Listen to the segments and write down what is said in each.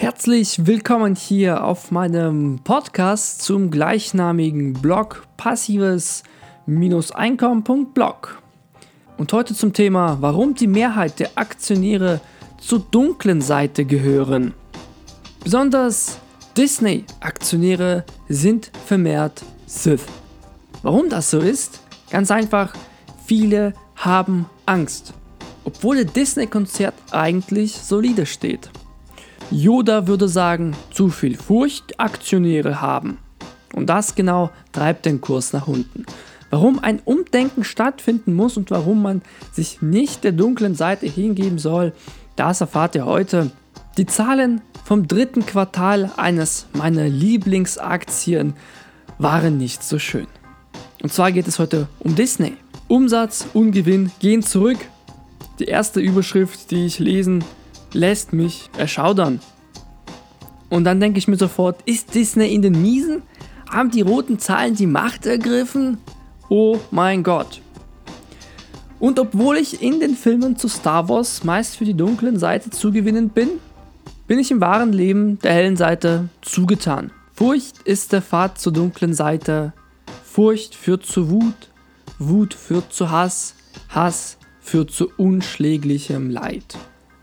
Herzlich willkommen hier auf meinem Podcast zum gleichnamigen Blog passives-einkommen.blog. Und heute zum Thema, warum die Mehrheit der Aktionäre zur dunklen Seite gehören. Besonders Disney-Aktionäre sind vermehrt Sith. Warum das so ist? Ganz einfach, viele haben Angst, obwohl der Disney-Konzert eigentlich solide steht. Yoda würde sagen, zu viel Furcht Aktionäre haben. Und das genau treibt den Kurs nach unten. Warum ein Umdenken stattfinden muss und warum man sich nicht der dunklen Seite hingeben soll, das erfahrt ihr heute. Die Zahlen vom dritten Quartal eines meiner Lieblingsaktien waren nicht so schön. Und zwar geht es heute um Disney. Umsatz und Gewinn gehen zurück. Die erste Überschrift, die ich lesen lässt mich erschaudern. Und dann denke ich mir sofort, ist Disney in den Miesen? Haben die roten Zahlen die Macht ergriffen? Oh mein Gott. Und obwohl ich in den Filmen zu Star Wars meist für die dunklen Seite zugewinnend bin, bin ich im wahren Leben der hellen Seite zugetan. Furcht ist der Pfad zur dunklen Seite. Furcht führt zu Wut. Wut führt zu Hass. Hass führt zu unschläglichem Leid.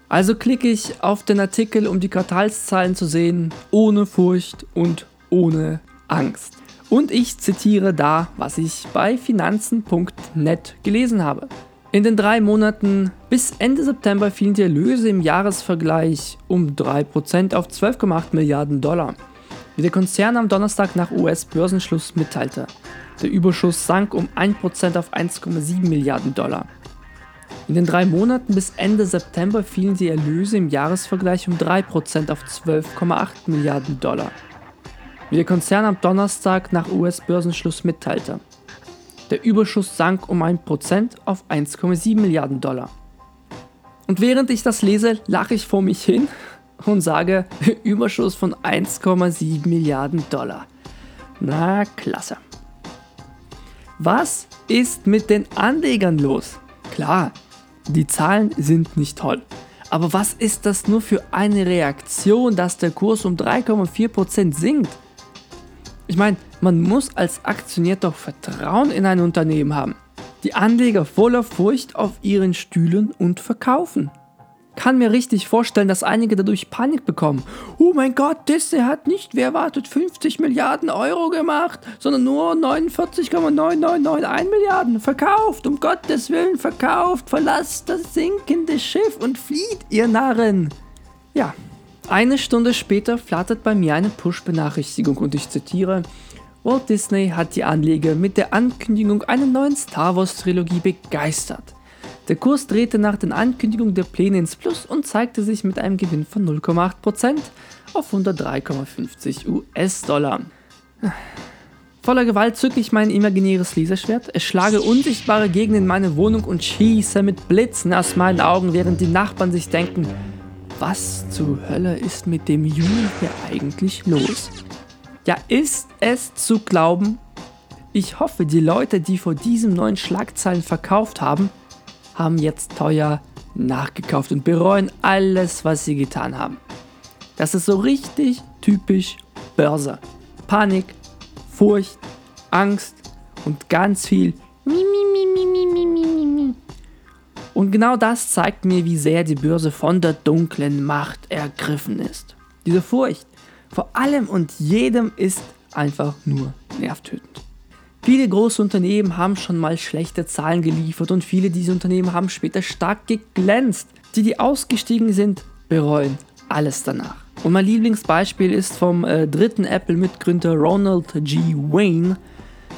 Also klicke ich auf den Artikel, um die Quartalszahlen zu sehen, ohne Furcht und ohne Angst. Und ich zitiere da, was ich bei finanzen.net gelesen habe. In den drei Monaten bis Ende September fielen die Erlöse im Jahresvergleich um 3% auf 12,8 Milliarden Dollar, wie der Konzern am Donnerstag nach US-Börsenschluss mitteilte. Der Überschuss sank um 1% auf 1,7 Milliarden Dollar. In den drei Monaten bis Ende September fielen die Erlöse im Jahresvergleich um 3% auf 12,8 Milliarden Dollar, wie der Konzern am Donnerstag nach US-Börsenschluss mitteilte. Der Überschuss sank um 1% auf 1,7 Milliarden Dollar. Und während ich das lese, lache ich vor mich hin und sage Überschuss von 1,7 Milliarden Dollar. Na klasse. Was ist mit den Anlegern los? Klar, die Zahlen sind nicht toll. Aber was ist das nur für eine Reaktion, dass der Kurs um 3,4% sinkt? Ich meine, man muss als Aktionär doch Vertrauen in ein Unternehmen haben. Die Anleger voller Furcht auf ihren Stühlen und verkaufen kann mir richtig vorstellen, dass einige dadurch Panik bekommen. Oh mein Gott, Disney hat nicht, wer erwartet, 50 Milliarden Euro gemacht, sondern nur 49,9991 Milliarden verkauft. Um Gottes Willen verkauft. Verlasst das sinkende Schiff und flieht, ihr Narren. Ja, eine Stunde später flattert bei mir eine Push-Benachrichtigung und ich zitiere. Walt Disney hat die Anleger mit der Ankündigung einer neuen Star Wars Trilogie begeistert. Der Kurs drehte nach den Ankündigungen der Pläne ins Plus und zeigte sich mit einem Gewinn von 0,8% auf 103,50 US-Dollar. Voller Gewalt zücke ich mein imaginäres Laserschwert, erschlage unsichtbare Gegner in meine Wohnung und schieße mit Blitzen aus meinen Augen, während die Nachbarn sich denken, was zur Hölle ist mit dem Jungen hier eigentlich los? Ja, ist es zu glauben? Ich hoffe, die Leute, die vor diesem neuen Schlagzeilen verkauft haben, haben jetzt teuer nachgekauft und bereuen alles, was sie getan haben. Das ist so richtig typisch Börse. Panik, Furcht, Angst und ganz viel und genau das zeigt mir, wie sehr die Börse von der dunklen Macht ergriffen ist. Diese Furcht vor allem und jedem ist einfach nur nervtötend. Viele große Unternehmen haben schon mal schlechte Zahlen geliefert und viele dieser Unternehmen haben später stark geglänzt. Die, die ausgestiegen sind, bereuen alles danach. Und mein Lieblingsbeispiel ist vom äh, dritten Apple-Mitgründer Ronald G. Wayne.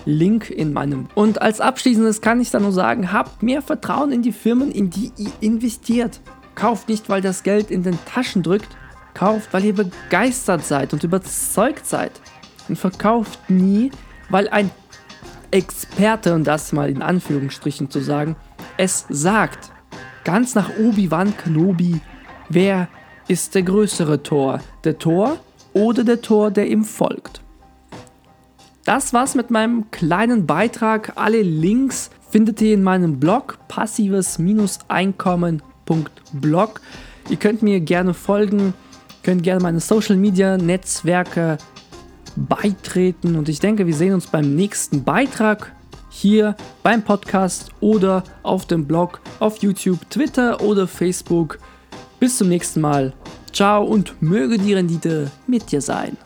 Link in meinem. Und als abschließendes kann ich dann nur sagen, habt mehr Vertrauen in die Firmen, in die ihr investiert. Kauft nicht, weil das Geld in den Taschen drückt. Kauft, weil ihr begeistert seid und überzeugt seid. Und verkauft nie, weil ein Experte, und das mal in Anführungsstrichen zu sagen, es sagt, ganz nach Obi-Wan Kenobi, wer ist der größere Tor? Der Tor oder der Tor, der ihm folgt? Das war's mit meinem kleinen Beitrag. Alle Links findet ihr in meinem Blog passives-einkommen.blog. Ihr könnt mir gerne folgen könnt gerne meine Social Media Netzwerke beitreten und ich denke, wir sehen uns beim nächsten Beitrag hier beim Podcast oder auf dem Blog, auf YouTube, Twitter oder Facebook. Bis zum nächsten Mal. Ciao und möge die Rendite mit dir sein.